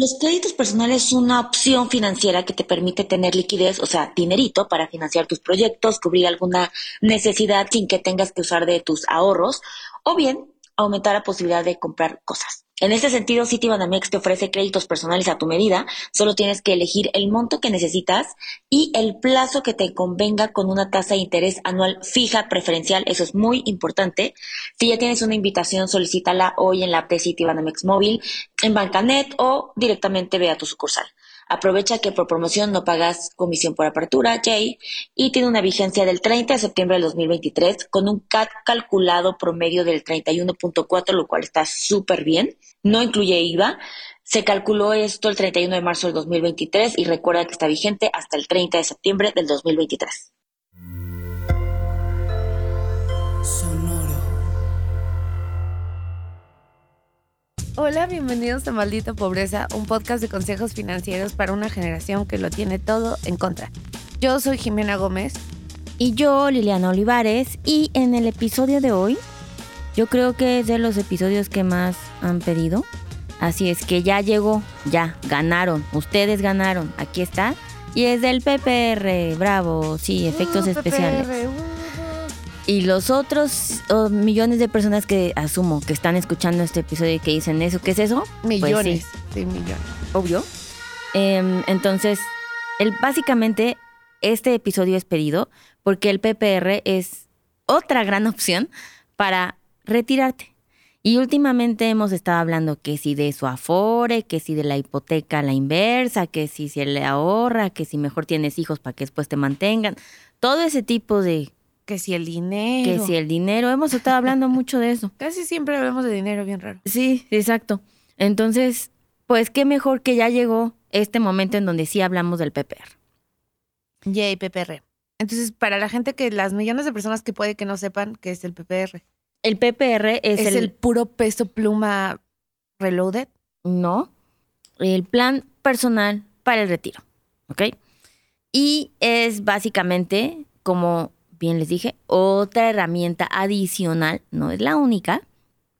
Los créditos personales son una opción financiera que te permite tener liquidez, o sea, dinerito para financiar tus proyectos, cubrir alguna necesidad sin que tengas que usar de tus ahorros, o bien aumentar la posibilidad de comprar cosas. En este sentido, Citibanamex te ofrece créditos personales a tu medida. Solo tienes que elegir el monto que necesitas y el plazo que te convenga con una tasa de interés anual fija preferencial. Eso es muy importante. Si ya tienes una invitación, solicítala hoy en la app de Citibanamex móvil, en Bancanet o directamente ve a tu sucursal. Aprovecha que por promoción no pagas comisión por apertura, Jay, y tiene una vigencia del 30 de septiembre del 2023 con un CAT calculado promedio del 31.4, lo cual está súper bien. No incluye IVA. Se calculó esto el 31 de marzo del 2023 y recuerda que está vigente hasta el 30 de septiembre del 2023. Hola, bienvenidos a Maldita Pobreza, un podcast de consejos financieros para una generación que lo tiene todo en contra. Yo soy Jimena Gómez. Y yo, Liliana Olivares. Y en el episodio de hoy, yo creo que es de los episodios que más han pedido. Así es que ya llegó, ya, ganaron, ustedes ganaron, aquí está. Y es del PPR, bravo, sí, efectos Uh, especiales. PPR, uh. Y los otros oh, millones de personas que asumo que están escuchando este episodio y que dicen eso, ¿qué es eso? Pues Millones. sí, sí, millones. obvio. Em, entonces, el, básicamente, este episodio es pedido porque el PPR es otra gran opción para retirarte. Y últimamente hemos estado hablando que si de su afore, que si de la hipoteca a la inversa, que si se le ahorra, que si mejor tienes hijos para que después te mantengan. Todo ese tipo de Que si el dinero. que si el dinero, hemos estado hablando mucho de eso. Casi siempre hablamos de dinero bien raro. Sí, exacto. Entonces, pues qué mejor que ya llegó este momento en donde sí hablamos del PPR. Yay, PPR. Entonces, para la gente que, las millones de personas que puede que no sepan qué es el PPR, El PPR es, es, el, el, puro peso pluma reloaded. no, el plan personal para el retiro, ¿ok? Y es básicamente, como bien les dije, otra herramienta adicional, no es la única,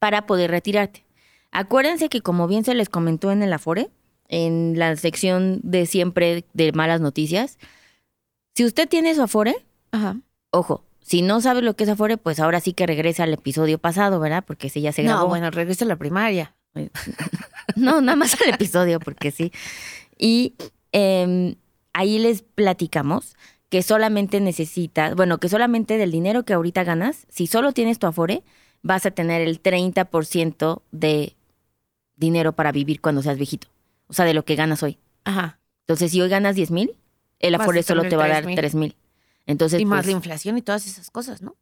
para poder retirarte. Acuérdense que como bien se les comentó en el Afore, en la sección de siempre de malas noticias, si usted tiene su Afore, Ajá. Ojo, si no sabes lo que es Afore, pues ahora sí que regresa al episodio pasado, ¿verdad? Porque ese ya se grabó. No, bueno, regresa a la primaria. No, nada más al episodio, porque sí. Y em, ahí les platicamos que solamente necesitas, bueno, que solamente del dinero que ahorita ganas, si solo tienes tu Afore, vas a tener el 30% de dinero para vivir cuando seas viejito. O sea, de lo que ganas hoy. Ajá. Entonces, si hoy ganas 10 mil, el Afore solo te va a dar 3,000. 3 mil. Entonces, y más pues, la inflación y todas esas cosas, ¿no?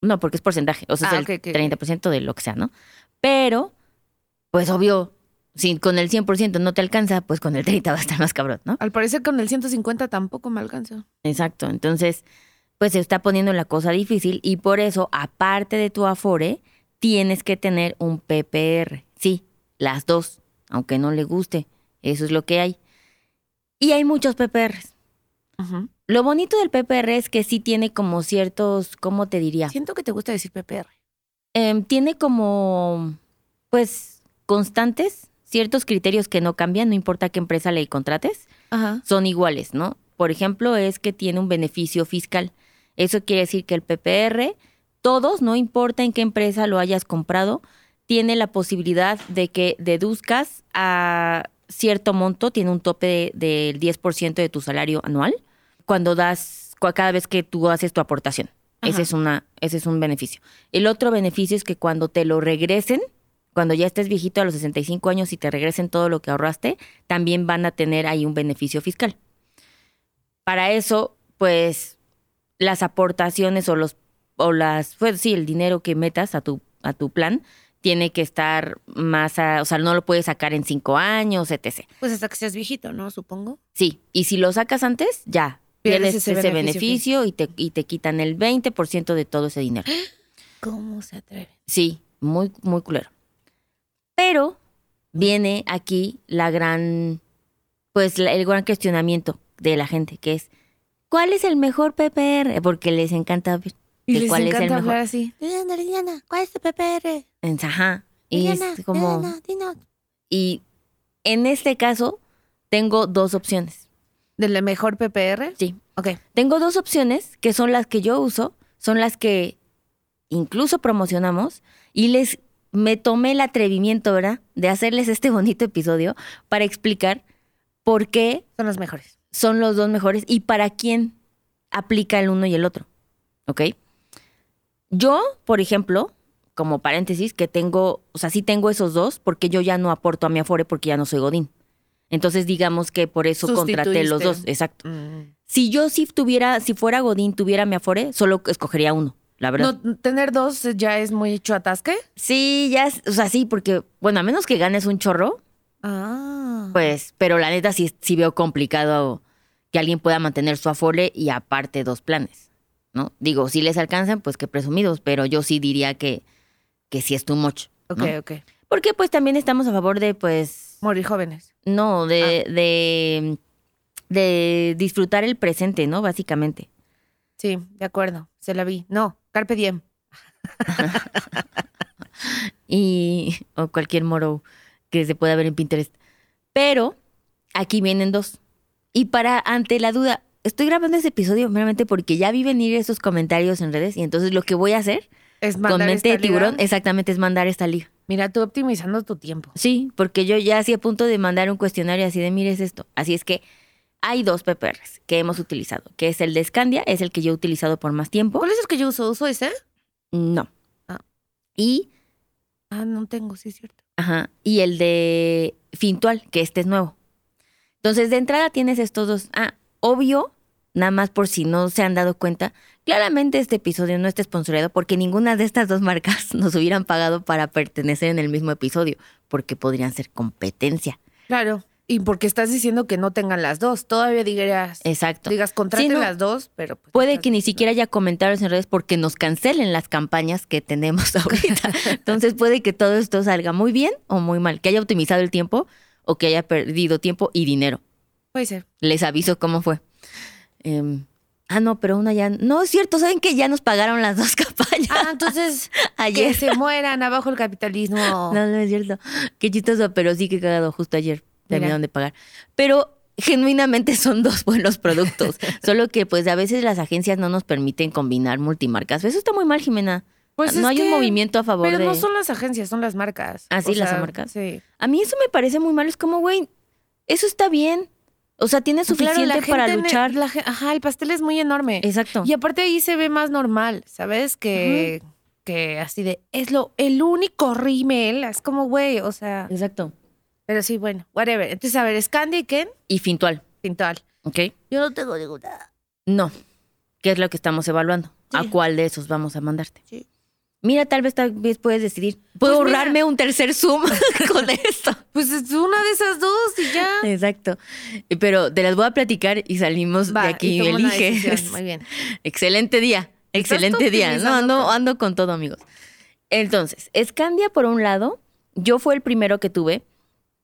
No, porque es porcentaje. O sea, Ah, es ok, el ok, ok. 30% de lo que sea, ¿no? Pero, pues obvio, si con el 100% no te alcanza, pues con el 30 va a estar más cabrón, ¿no? Al parecer con el 150 tampoco me alcanza. Exacto. Entonces, pues se está poniendo la cosa difícil y por eso, aparte de tu Afore, tienes que tener un PPR. Sí, las dos, aunque no le guste. Eso es lo que hay. Y hay muchos PPRs. Ajá. Lo bonito del PPR es que sí tiene como ciertos, ¿cómo te diría? Siento que te gusta decir PPR. Em, tiene como, pues, constantes, ciertos criterios que no cambian, no importa qué empresa le contrates, Ajá. son iguales, ¿no? Por ejemplo, es que tiene un beneficio fiscal. Eso quiere decir que el PPR, todos, no importa en qué empresa lo hayas comprado, tiene la posibilidad de que deduzcas a cierto monto, tiene un tope de- del 10% de tu salario anual, cuando das, cada vez que tú haces tu aportación. Ajá. Ese es, una, ese es un beneficio. El otro beneficio es que cuando te lo regresen, cuando ya estés viejito a los 65 años y te regresen todo lo que ahorraste, también van a tener ahí un beneficio fiscal. Para eso, pues, las aportaciones o los, o las, pues sí, el dinero que metas a tu, a tu plan tiene que estar más, a- o sea, no lo puedes sacar en cinco años, etc. Pues hasta que seas viejito, ¿no? Supongo. Sí, y si lo sacas antes, ya, Pierdes ese, beneficio beneficio y te, y te quitan el 20% de todo ese dinero. ¿Cómo se atreve? Sí, muy, muy culero. Pero viene aquí la gran, pues la- el gran cuestionamiento de la gente, que es, ¿cuál es el mejor PPR? Porque les encanta ver Y de les cuál es el mejor. hablar así. Liliana, Liliana, ¿cuál es tu PPR? En- Ajá. Y Liliana, es como, Liliana, dinos. y En este caso, tengo dos opciones. ¿De la mejor PPR? Sí. Ok. Tengo dos opciones que son las que yo uso, son las que incluso promocionamos y les me tomé el atrevimiento, ¿verdad?, de hacerles este bonito episodio para explicar por qué Son las mejores. son los dos mejores y para quién aplica el uno y el otro. ¿Ok? Yo, por ejemplo, como paréntesis, que tengo, o sea, sí tengo esos dos porque yo ya no aporto a mi Afore porque ya no soy Godín. Entonces, digamos que por eso contraté los dos. Exacto. Mm. Si yo sí tuviera, si fuera Godín, tuviera mi Afore, solo escogería uno, la verdad. No, tener dos ya es muy hecho atasque. Sí, ya, es- o sea, sí, porque, bueno, a menos que ganes un chorro, Ah. pues, pero la neta sí, sí veo complicado que alguien pueda mantener su Afore y aparte dos planes, ¿no? Digo, si les alcanzan, pues qué presumidos, pero yo sí diría que, que sí es too much. ok, ¿no? ok. Porque pues también estamos a favor de, pues, Morir jóvenes. no, Ah. de, de, de disfrutar el presente, ¿no? Básicamente. Sí, de acuerdo. Se la vi. No, Carpe Diem. y o cualquier moro que se pueda ver en Pinterest. Pero aquí vienen dos. Y para ante la duda, estoy grabando ese episodio meramente porque ya vi venir esos comentarios en redes y entonces lo que voy a hacer Es con mandar mente de liga. tiburón exactamente es mandar esta liga. Mira, tú optimizando tu tiempo. Sí, porque yo ya así a punto de mandar un cuestionario así de mires esto. Así es que hay dos PPRs que hemos utilizado, que es el de Scandia, es el que yo he utilizado por más tiempo. ¿Cuál es el que yo uso? ¿Uso ese? No. Ah. Y Ah, no tengo, sí es cierto. Ajá. Y el de Fintual, que este es nuevo. Entonces, de entrada tienes estos dos. Ah, obvio, nada más por si no se han dado cuenta, claramente este episodio no está sponsoreado porque ninguna de estas dos marcas nos hubieran pagado para pertenecer en el mismo episodio, porque podrían ser competencia. Claro. Y porque estás diciendo que no tengan las dos. Todavía digas, Exacto. digas, contraten Sí, no. las dos, pero pues, Puede que ni siquiera haya comentarios en redes porque nos cancelen las campañas que tenemos ahorita. Entonces puede que todo esto salga muy bien o muy mal, que haya optimizado el tiempo o que haya perdido tiempo y dinero. Puede ser. Les aviso cómo fue. Em, ah, no, pero una ya. No es cierto, ¿saben que ya nos pagaron las dos campañas? Ah, entonces, que ayer. se mueran abajo el capitalismo. No, no es cierto. Qué chistoso, pero sí que he cagado justo ayer. Mira. Terminaron de pagar. Pero genuinamente son dos buenos productos. Solo que, pues, a veces las agencias no nos permiten combinar multimarcas. Eso está muy mal, Jimena. Pues no es hay un movimiento a favor Pero de. no son las agencias, son las marcas. Ah, sí, O las sea, marcas. Sí. A mí eso me parece muy mal. Es como, güey, eso está bien. O sea, tienes suficiente Claro, para luchar. la ajá, el pastel es muy enorme. Exacto. Y aparte ahí se ve más normal, ¿sabes? Que, que así de, es lo, el único rímel, es como, güey, o sea, Exacto. Pero sí, bueno, whatever. Entonces, a ver, Scandi y Ken, Y Fintual, Pintual. ¿ok? Yo no tengo ninguna. No. ¿Qué es lo que estamos evaluando? ¿A cuál de esos vamos a mandarte? Sí. Mira, tal vez, tal vez puedes decidir. Puedo Pues mira. ahorrarme un tercer Zoom con esto. Pues es una de esas dos y ya. Exacto. Pero te las voy a platicar y salimos Va, de y aquí. una Eliges. Muy bien. Excelente día. Excelente día. No, ando con todo, amigos. Entonces, Scandia, por un lado, yo fue el primero que tuve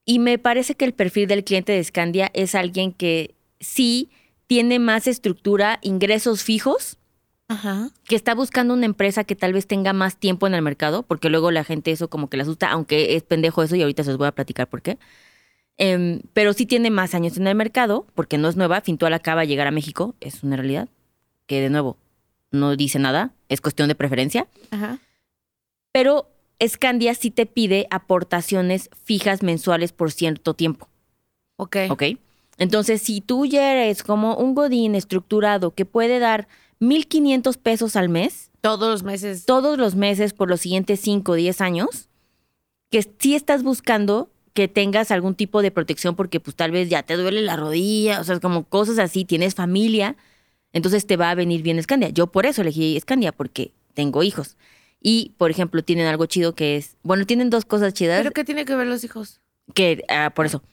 y me parece que el perfil del cliente de Scandia es alguien que sí tiene más estructura, ingresos fijos, Ajá. que está buscando una empresa que tal vez tenga más tiempo en el mercado, porque luego la gente eso como que le asusta, aunque es pendejo eso y ahorita se los voy a platicar por qué. Em, pero sí tiene más años en el mercado, porque no es nueva, Fintual acaba de llegar a México, es una realidad, que de nuevo no dice nada, es cuestión de preferencia, Ajá. pero Scandia sí te pide aportaciones fijas mensuales por cierto tiempo. Ok. ¿Ok? Entonces, si tú ya eres como un godín estructurado que puede dar 1.500 pesos al mes, Todos los meses. todos los meses por los siguientes 5 o 10 años, que sí estás buscando que tengas algún tipo de protección porque pues tal vez ya te duele la rodilla, o sea, como cosas así, tienes familia, entonces te va a venir bien Scandia. Yo por eso elegí Scandia, porque tengo hijos. Y, por ejemplo, tienen algo chido que es, bueno, tienen dos cosas chidas ¿Pero qué tiene que ver los hijos? que, ah, por eso,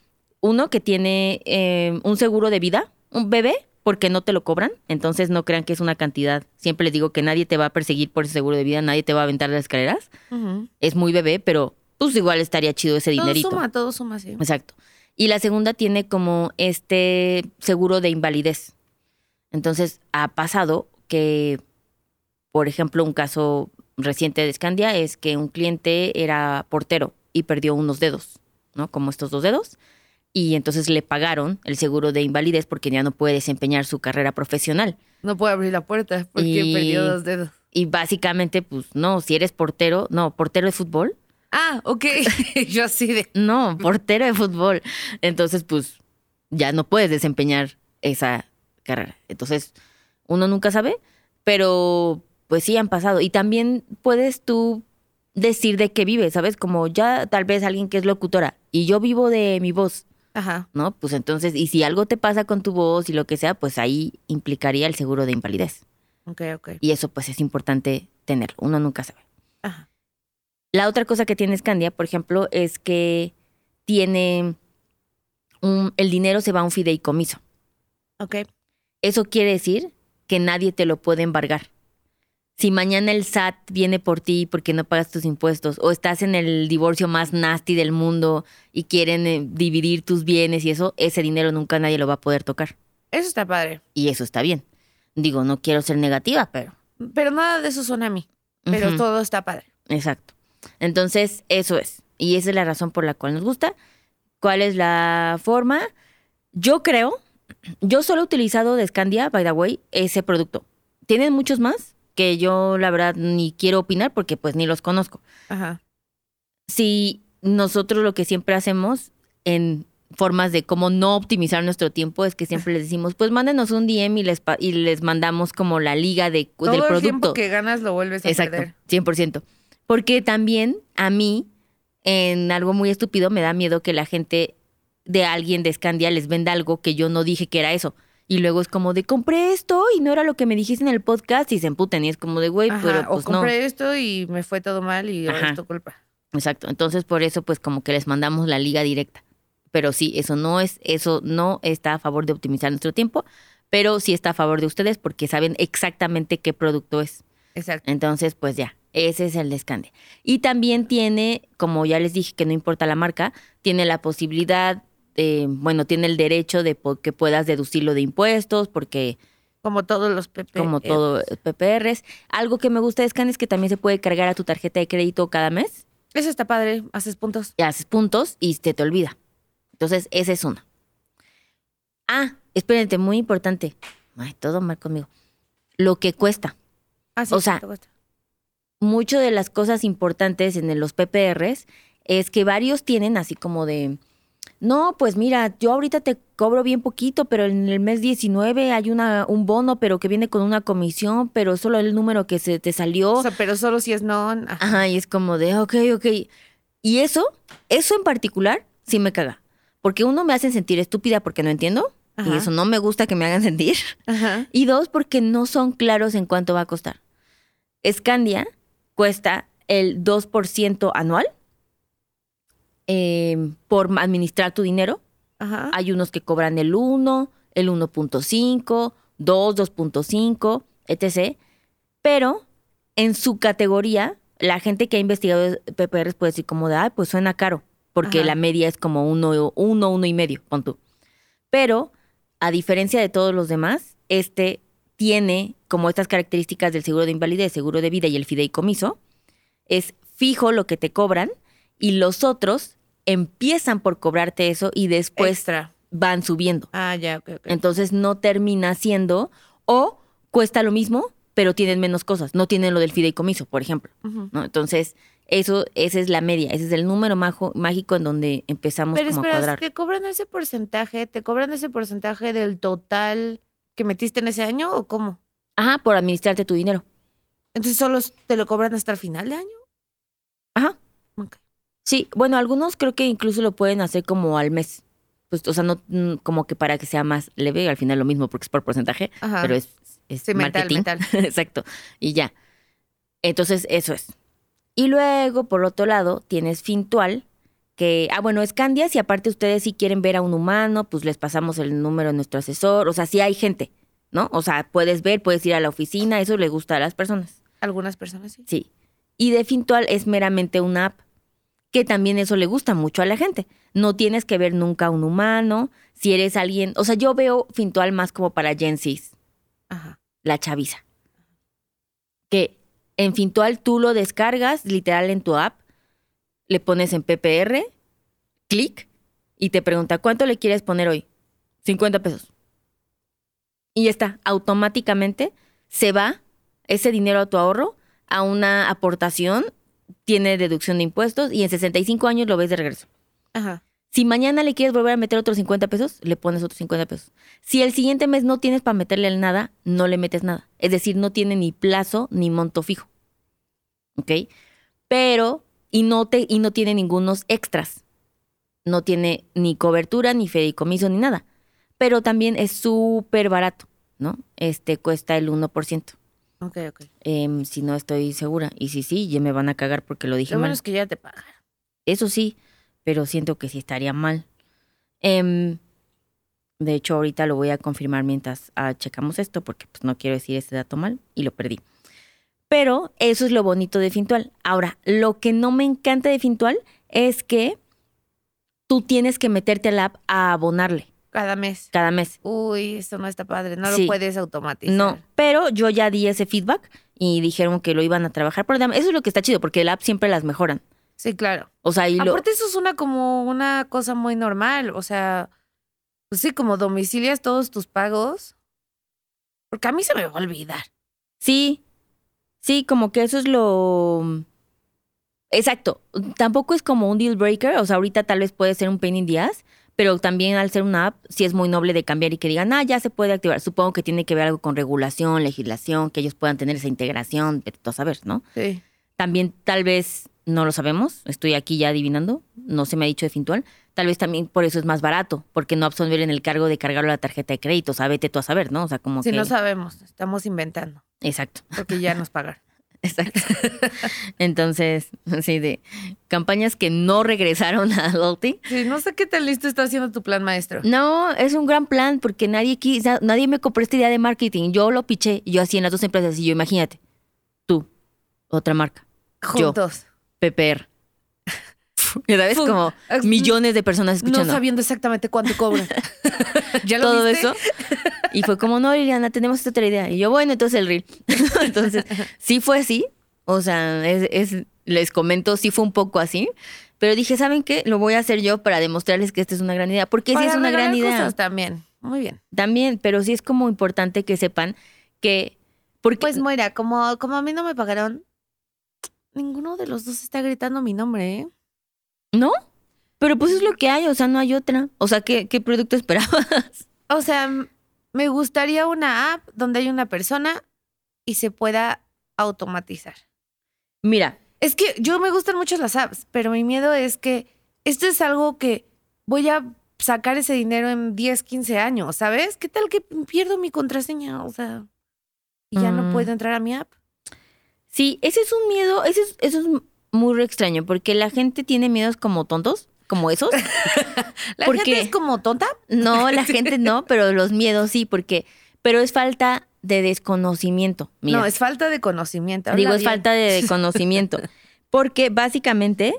uno que tiene eh, un seguro de vida, un bebé, porque no te lo cobran, entonces no crean que es una cantidad. Siempre les digo que nadie te va a perseguir por ese seguro de vida, nadie te va a aventar las escaleras. Es muy bebé, pero pues igual estaría chido ese Todo dinerito. suma, todo suma, sí. Exacto. Y la segunda tiene como este seguro de invalidez. Entonces, ha pasado que, por ejemplo, un caso reciente de Scandia es que un cliente era portero y perdió unos dedos, ¿no? Como estos dos dedos. y entonces le pagaron el seguro de invalidez porque ya no puede desempeñar su carrera profesional. No puede abrir la puerta porque Y- perdió dos dedos. Y básicamente, pues no, si eres portero, no, portero de fútbol, Ah, ok. Yo así de. no, portero de fútbol. Entonces, pues ya no puedes desempeñar esa carrera. Entonces, uno nunca sabe, pero pues sí han pasado. Y también puedes tú decir de qué vives, ¿sabes? Como ya tal vez alguien que es locutora y yo vivo de mi voz. Ajá. ¿no? Pues entonces, y si algo te pasa con tu voz y lo que sea, pues ahí implicaría el seguro de invalidez. Ok, ok. Y eso pues es importante tenerlo, uno nunca sabe. Ajá. La otra cosa que tiene Scandia, por ejemplo, es que tiene un, el dinero se va a un fideicomiso. Ok. Eso quiere decir que nadie te lo puede embargar. Si mañana el SAT viene por ti porque no pagas tus impuestos o estás en el divorcio más nasty del mundo y quieren eh, dividir tus bienes y eso, ese dinero nunca nadie lo va a poder tocar. Eso está padre. Y eso está bien. Digo, no quiero ser negativa, pero... Pero nada de eso suena a mí. Pero todo está padre. Exacto. Entonces, eso es. Y esa es la razón por la cual nos gusta. ¿Cuál es la forma? Yo creo, yo solo he utilizado de Scandia, by the way, ese producto. Tienen muchos más que yo la verdad ni quiero opinar porque pues ni los conozco. Ajá. Si nosotros lo que siempre hacemos en formas de cómo no optimizar nuestro tiempo es que siempre les decimos, pues mándenos un DM y les, pa- y les mandamos como la liga de, Todo del el producto. tiempo que ganas lo vuelves a Exacto, perder. 100%. Porque también a mí, en algo muy estúpido, me da miedo que la gente de alguien de Scandia les venda algo que yo no dije que era eso. Y luego es como de, compré esto y no era lo que me dijiste en el podcast y se emputen. Y es como de, güey, pero o pues no. compré esto y me fue todo mal y ahora es tu culpa. Exacto. Entonces, por eso, pues como que les mandamos la liga directa. Pero sí, eso no es, eso no está a favor de optimizar nuestro tiempo, pero sí está a favor de ustedes porque saben exactamente qué producto es. Exacto. Entonces, pues ya, ese es el de Scandia. Y también tiene, como ya les dije que no importa la marca, tiene la posibilidad, eh, bueno, tiene el derecho de que puedas deducirlo de impuestos, porque Como todos los PP. como todo eh, PPRs. Algo que me gusta de Scan es que también se puede cargar a tu tarjeta de crédito cada mes, Eso está padre. Haces puntos. y haces puntos y se te olvida. Entonces, esa es una. Ah, espérense, muy importante. Ay, todo mal conmigo. Lo que cuesta. Ah, sí, O sea, te mucho de las cosas importantes en los PPRs es que varios tienen así como de, no, pues mira, yo ahorita te cobro bien poquito, pero en el mes 19 hay una, un bono, pero que viene con una comisión, pero solo el número que se te salió. O sea, pero solo si es non. ajá. Y es como de, ok, ok. Y eso, eso en particular, sí me caga. Porque uno, me hacen sentir estúpida porque no entiendo. Y eso no me gusta que me hagan sentir. Ajá. Y dos, porque no son claros en cuánto va a costar. Scandia cuesta el 2% anual eh, por administrar tu dinero. Ajá. Hay unos que cobran el 1, el 1.5, 2, 2.5, etc. Pero en su categoría, la gente que ha investigado PPRs puede decir como de, ah, pues suena caro, porque Ajá. la media es como uno, uno, uno y medio, pon tú. Pero, a diferencia de todos los demás, este tiene como estas características del seguro de invalidez, seguro de vida y el fideicomiso, es fijo lo que te cobran y los otros empiezan por cobrarte eso y después Extra. van subiendo. Ah, ya, ok, ok. Entonces no termina siendo o cuesta lo mismo, pero tienen menos cosas. No tienen lo del fideicomiso, por ejemplo. Entonces, eso, esa es la media, ese es el número majo- mágico en donde empezamos Pero como a espera, cuadrar. ¿te cobran ese porcentaje? ¿Te cobran ese porcentaje del total que metiste en ese año o cómo? Ajá, por administrarte tu dinero. Entonces solo te lo cobran hasta el final de año. Ajá. Sí, bueno, algunos creo que incluso lo pueden hacer como al mes. Pues, o sea, no mm, como que para que sea más leve, al final lo mismo porque es por porcentaje, Ajá. pero es, es Sí, mental, marketing. mental. Exacto. Y ya. Entonces, eso es. Y luego, por otro lado, tienes Fintual, que, ah, bueno, Scandia, si aparte ustedes si quieren ver a un humano, pues les pasamos el número de nuestro asesor. O sea, sí hay gente, ¿no? O sea, puedes ver, puedes ir a la oficina, eso le gusta a las personas. Algunas personas sí. Sí. Y de Fintual es meramente una app, que también eso le gusta mucho a la gente. No tienes que ver nunca a un humano. Si eres alguien, o sea, yo veo Fintual más como para Gen Ajá. la chaviza. Que en Fintual tú lo descargas literal en tu app, le pones en PPR, clic, y te pregunta, ¿cuánto le quieres poner hoy? 50 pesos. Y ya está, automáticamente se va ese dinero a tu ahorro a una aportación, tiene deducción de impuestos y en 65 años lo ves de regreso. Ajá. Si mañana le quieres volver a meter otros 50 pesos, le pones otros 50 pesos. Si el siguiente mes no tienes para meterle nada, no le metes nada. Es decir, no tiene ni plazo ni monto fijo. ¿Ok? Pero, y no, te, y no tiene ningunos extras. No tiene ni cobertura, ni fideicomiso, ni nada. Pero también es súper barato, ¿no? Este cuesta el 1%. Ok, ok. Em, si no estoy segura. Y si sí, ya me van a cagar porque lo dije Lo mal. bueno es que ya te pagan. Eso sí, pero siento que sí estaría mal. Em, de hecho, ahorita lo voy a confirmar mientras ah, checamos esto, porque pues, no quiero decir este dato mal y lo perdí. Pero eso es lo bonito de Fintual. Ahora, lo que no me encanta de Fintual es que tú tienes que meterte al app a abonarle Cada mes. cada mes. Uy, esto no está padre. No Sí. lo puedes automatizar. No, pero yo ya di ese feedback y dijeron que lo iban a trabajar. Pero eso es lo que está chido, porque el app siempre las mejoran. Sí, claro. O sea, y lo, Aparte, eso suena como una cosa muy normal. O sea, pues sí, como domicilias todos tus pagos. Porque a mí se me va a olvidar. Sí, sí, como que eso es lo... Exacto, tampoco es como un deal breaker, o sea, ahorita tal vez puede ser un pain in the ass, pero también al ser una app, sí es muy noble de cambiar y que digan, ah, ya se puede activar. Supongo que tiene que ver algo con regulación, legislación, que ellos puedan tener esa integración, pero tú saber, ¿no? Sí. También tal vez, no lo sabemos, estoy aquí ya adivinando, no se me ha dicho de Fintual, tal vez también por eso es más barato, porque no absorber en el cargo de cargarlo a la tarjeta de crédito, o sea, vete tú a saber, ¿no? O sea, como Si que... no sabemos, estamos inventando. Exacto. Porque ya nos pagaron. Exacto. Entonces, sí, de campañas que no regresaron a Adulting. Sí, no sé qué tan listo está haciendo tu plan maestro. No, es un gran plan porque nadie quisa, nadie me compró esta idea de marketing. Yo lo piché, yo así en las dos empresas. Y yo, imagínate, tú, otra marca, Yo. Juntos. PPR. Sabes, como millones de personas No escuchando sabiendo exactamente cuánto cobran. ¿Ya lo todo viste? eso. Y fue como, no, Liliana, tenemos esta otra idea. Y yo, bueno, entonces el reel. entonces, sí fue así. O sea, es, es- les comento, sí fue un poco así. Pero dije, ¿saben qué? Lo voy a hacer yo para demostrarles que esta es una gran idea. Porque sí es una gran idea. cosas también. Muy bien. También, pero sí es como importante que sepan que. Porque, Pues Moira, como, como a mí no me pagaron, ninguno de los dos está gritando mi nombre, ¿eh? ¿No? Pero pues es lo que hay, o sea, no hay otra. O sea, ¿qué, qué producto esperabas? O sea, me gustaría una app donde hay una persona y se pueda automatizar. Mira, Es que yo me gustan mucho las apps, pero mi miedo es que esto es algo que voy a sacar ese dinero en 10, 15 años, ¿sabes? ¿Qué tal que pierdo mi contraseña? O sea, y ya Mm. no puedo entrar a mi app. sí, ese es un miedo, ese es, eso es muy extraño, porque la gente tiene miedos como tontos, como esos. La ¿Por gente qué? es como tonta. No, la gente no, pero los miedos sí, porque, pero es falta de desconocimiento. Mira, No, es falta de conocimiento. digo, es falta de conocimiento. Porque básicamente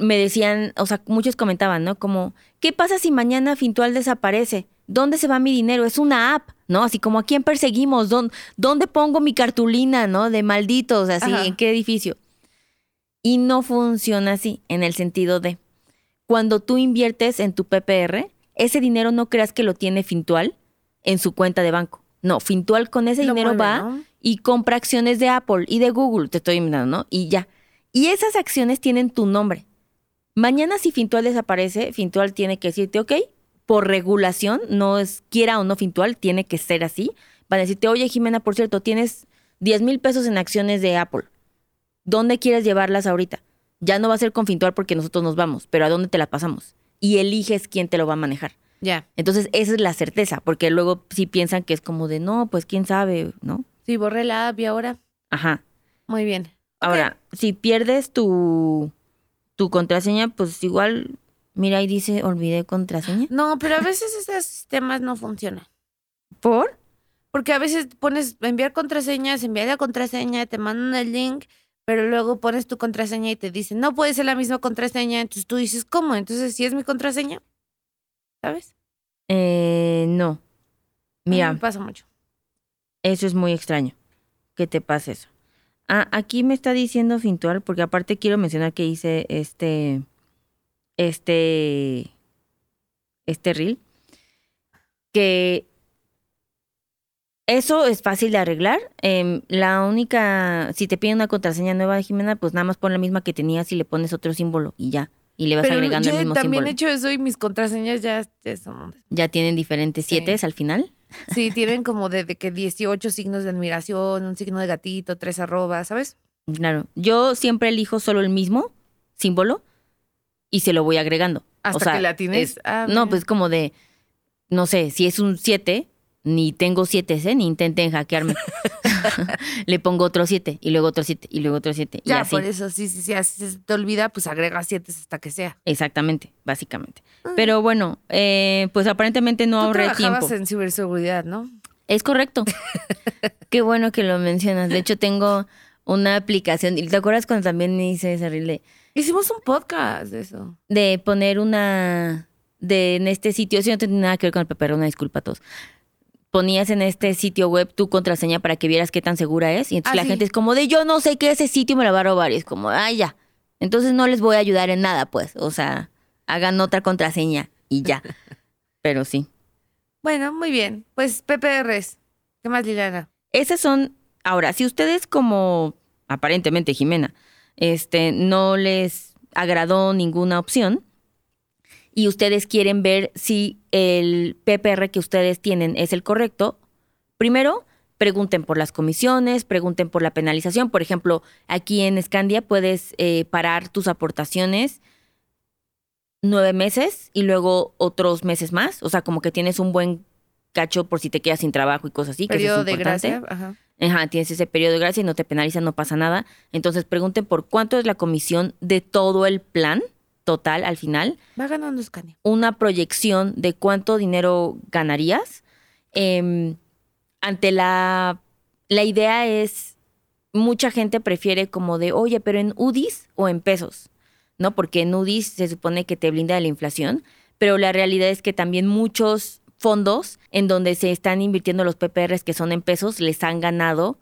me decían, o sea, muchos comentaban, ¿no? Como, ¿qué pasa si mañana Fintual desaparece? ¿Dónde se va mi dinero? Es una app, ¿no? Así como, ¿a quién perseguimos? ¿Dónde, dónde pongo mi cartulina, ¿no? De malditos, así, Ajá. ¿en qué edificio? Y no funciona así, en el sentido de, cuando tú inviertes en tu PPR, ese dinero no creas que lo tiene Fintual en su cuenta de banco. No, Fintual con ese Lo dinero mueve, va ¿no? y compra acciones de Apple y de Google, te estoy invitando, ¿no? Y ya. Y esas acciones tienen tu nombre. Mañana si Fintual desaparece, Fintual tiene que decirte, ok, por regulación, no es quiera o no Fintual, tiene que ser así. Van a decirte, oye Jimena, por cierto, tienes 10 mil pesos en acciones de Apple. ¿Dónde quieres llevarlas ahorita? Ya no va a ser con Fintual porque nosotros nos vamos, pero ¿a dónde te las pasamos? Y eliges quién te lo va a manejar. Ya. Entonces, esa es la certeza, porque luego sí piensan que es como de, no, pues quién sabe, ¿no? Sí, borré la app y ahora. Ajá. Muy bien. Ahora, si pierdes tu, tu contraseña, pues igual, mira, ahí dice olvidé contraseña. No, pero a veces esos sistemas no funcionan. ¿Por? Porque a veces pones enviar contraseñas, enviar la contraseña, te mandan el link, pero luego pones tu contraseña y te dicen, no puede ser la misma contraseña. Entonces tú dices, ¿cómo? Entonces, si es mi contraseña, ¿sabes? Eh, no. Mira, Me pasa mucho. eso es muy extraño. Que te pase eso. Ah, aquí me está diciendo Fintual, porque aparte quiero mencionar que hice este, este este reel, que eso es fácil de arreglar. Em, la única, si te piden una contraseña nueva, Jimena, pues nada más pon la misma que tenías y le pones otro símbolo y ya. Y le vas Pero agregando yo el mismo también símbolo. he hecho eso y mis contraseñas ya, ya son... Ya tienen diferentes Sí. siete al final. Sí, tienen como de, de que 18 signos de admiración, un signo de gatito, tres arrobas, ¿sabes? Claro. Yo siempre elijo solo el mismo símbolo y se lo voy agregando. Hasta O sea, que la tienes. es- Ah, no, pues como de, no sé, si es un 7, ni tengo 7, ¿eh? ni intenten hackearme. Le pongo otro 7 y luego otro 7 y luego otro 7 y Ya, así. por eso, sí, sí, sí, así se te olvida, pues agrega siete hasta que sea. Exactamente, básicamente. Pero bueno, eh, pues aparentemente no Tú ahorré trabajabas tiempo. en ciberseguridad, ¿no? Es correcto. Qué bueno que lo mencionas. De hecho, tengo una aplicación. ¿Y ¿Te acuerdas cuando también hice ese reel de, Hicimos un podcast de eso. de poner una de en este sitio? Eso no tiene nada que ver con el PPR, una disculpa a todos. Ponías en este sitio web tu contraseña para que vieras qué tan segura es. Y entonces Ah, la sí. gente es como de yo no sé qué ese sitio me la va a robar. Y es como, ah, ya. Entonces no les voy a ayudar en nada, pues. O sea, hagan otra contraseña y ya. Pero sí. Bueno, muy bien. Pues PPRs. ¿Qué más, Liliana? Esas son, ahora, si ustedes como, aparentemente Jimena, este, no les agradó ninguna opción y ustedes quieren ver si el PPR que ustedes tienen es el correcto, primero pregunten por las comisiones, pregunten por la penalización. Por ejemplo, aquí en Scandia puedes eh, parar tus aportaciones nueve meses y luego otros meses más. O sea, como que tienes un buen cacho por si te quedas sin trabajo y cosas así. que eso es Periodo de importante. gracia. Ajá. Ajá, tienes ese periodo de gracia y no te penalizan, no pasa nada. Entonces pregunten por cuánto es la comisión de todo el plan total al final, Va ganando Scania. una proyección de cuánto dinero ganarías. Em, ante la, la idea es, mucha gente prefiere como de, oye, pero en UDIs o en pesos, ¿no? Porque en UDIs se supone que te blinda de la inflación, pero la realidad es que también muchos fondos en donde se están invirtiendo los PPRs que son en pesos les han ganado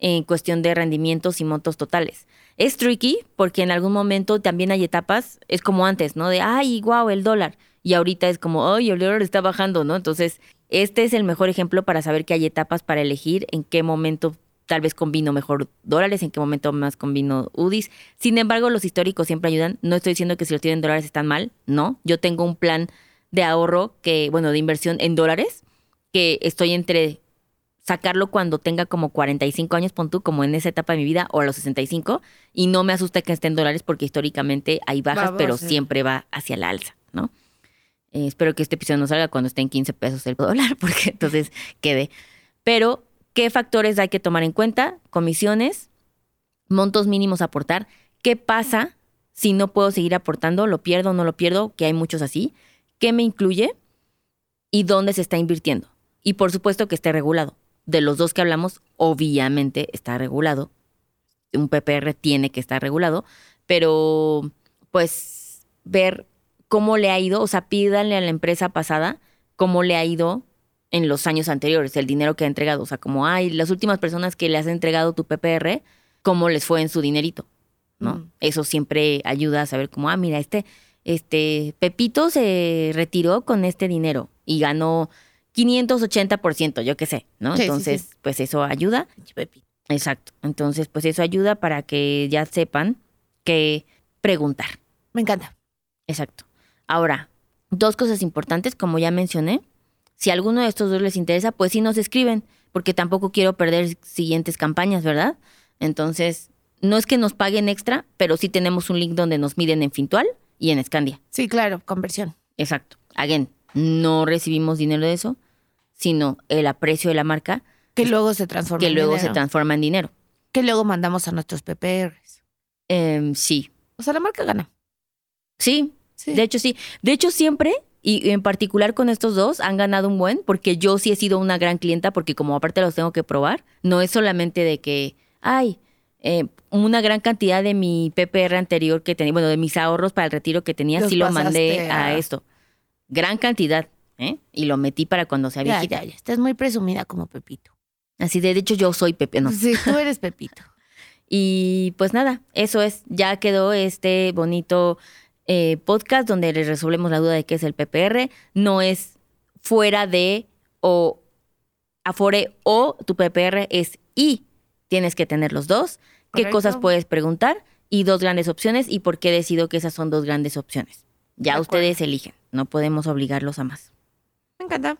en cuestión de rendimientos y montos totales. Es tricky porque en algún momento también hay etapas, es como antes, ¿no? De, ay, wow, el dólar. Y ahorita es como, ay, el dólar está bajando, ¿no? Entonces, este es el mejor ejemplo para saber que hay etapas para elegir en qué momento tal vez combino mejor dólares, en qué momento más combino UDIs. Sin embargo, los históricos siempre ayudan. No estoy diciendo que si los tienen dólares están mal, no. Yo tengo un plan de ahorro que, bueno, de inversión en dólares, que estoy entre sacarlo cuando tenga como 45 años, pon tú, como en esa etapa de mi vida, o a los 65, y no me asusta que esté en dólares porque históricamente hay bajas, Va pero siempre va hacia la alza, ¿no? Eh, espero que este episodio no salga cuando esté en 15 pesos el dólar, porque entonces quede. Pero, ¿qué factores hay que tomar en cuenta? Comisiones, montos mínimos a aportar. ¿Qué pasa si no puedo seguir aportando? ¿Lo pierdo o no lo pierdo? Que hay muchos así. ¿Qué me incluye? ¿Y dónde se está invirtiendo? Y por supuesto que esté regulado. De los dos que hablamos, obviamente está regulado. Un PPR tiene que estar regulado, pero pues ver cómo le ha ido, o sea, pídanle a la empresa pasada cómo le ha ido en los años anteriores, el dinero que ha entregado. O sea, como, ay, las últimas personas que le has entregado tu PPR, cómo les fue en su dinerito, ¿no? Mm. Eso siempre ayuda a saber como, ah, mira, este, este, Pepito se retiró con este dinero y ganó 580%, yo qué sé, ¿no? Sí, sí, Entonces, sí. pues eso ayuda. Exacto. Entonces, pues eso ayuda para que ya sepan que preguntar. Me encanta. Exacto. Ahora, dos cosas importantes, como ya mencioné. Si a alguno de estos dos les interesa, pues sí nos escriben, porque tampoco quiero perder siguientes campañas, ¿verdad? Entonces, no es que nos paguen extra, pero sí tenemos un link donde nos miden en Fintual y en Scandia. Sí, claro, conversión. Exacto. Again, no recibimos dinero de eso, sino el aprecio de la marca Que luego se transforma que en luego se dinero. transforma en dinero. Que luego mandamos a nuestros PPRs. Em, sí, O sea, la marca gana. sí, Sí. De hecho, sí. De hecho, siempre, y en particular con estos dos, han ganado un buen, porque yo sí he sido una gran clienta, porque como aparte los tengo que probar, no es solamente de que, ay, eh, una gran cantidad de mi PPR anterior que tenía, bueno, de mis ahorros para el retiro que tenía, Los sí lo mandé a- esto. Gran cantidad, ¿eh? Y lo metí para cuando sea Ya, viejita. ya, ya. Estás muy presumida como Pepito. Así de, de hecho, yo soy Pepe, no. Sí, tú eres Pepito. Y pues nada, eso es, ya quedó este bonito eh, podcast donde les resolvemos la duda de qué es el PPR. No es fuera de o afore o tu PPR es y tienes que tener los dos. ¿Qué cosas puedes preguntar? Y dos grandes opciones y por qué decido que esas son dos grandes opciones. Ya ustedes eligen, no podemos obligarlos a más. Encanta.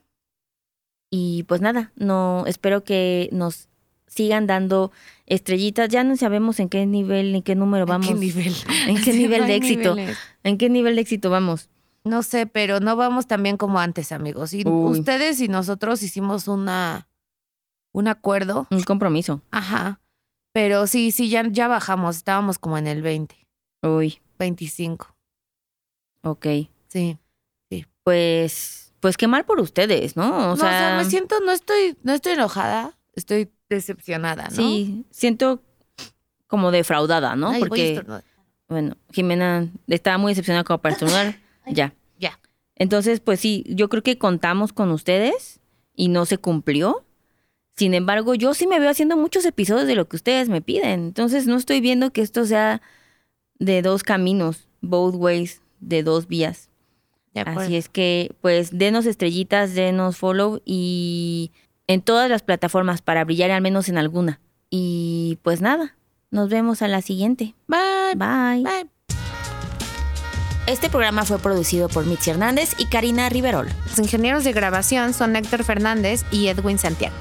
Y pues nada, no espero que nos sigan dando estrellitas. Ya no sabemos en qué nivel, en qué número vamos. ¿En qué nivel? ¿En qué Sí, nivel de éxito? niveles. ¿En qué nivel de éxito vamos? No sé, pero no vamos tan bien como antes, amigos. Y Uy. ustedes y nosotros hicimos una un acuerdo. Un compromiso. Ajá. Pero sí, sí, ya, ya bajamos. Estábamos como en el 20, Uy, 25. ok. Sí. Pues, pues qué mal por ustedes, ¿no? O no, sea, o sea, me siento, no estoy, no estoy enojada, estoy decepcionada, ¿no? sí, siento como defraudada, ¿no? Ay, voy a Porque, bueno, Jimena estaba muy decepcionada como para estornudar. Ya. Ya. Entonces, pues sí, yo creo que contamos con ustedes y no se cumplió. Sin embargo, yo sí me veo haciendo muchos episodios de lo que ustedes me piden. Entonces, no estoy viendo que esto sea de dos caminos, both ways, de dos vías. Así es que, pues, denos estrellitas, denos follow y en todas las plataformas para brillar al menos en alguna. Y pues nada, nos vemos a la siguiente. Bye. Bye. Bye. Este programa fue producido por Mitzi Hernández y Karina Riverol. Los ingenieros de grabación son Héctor Fernández y Edwin Santiago.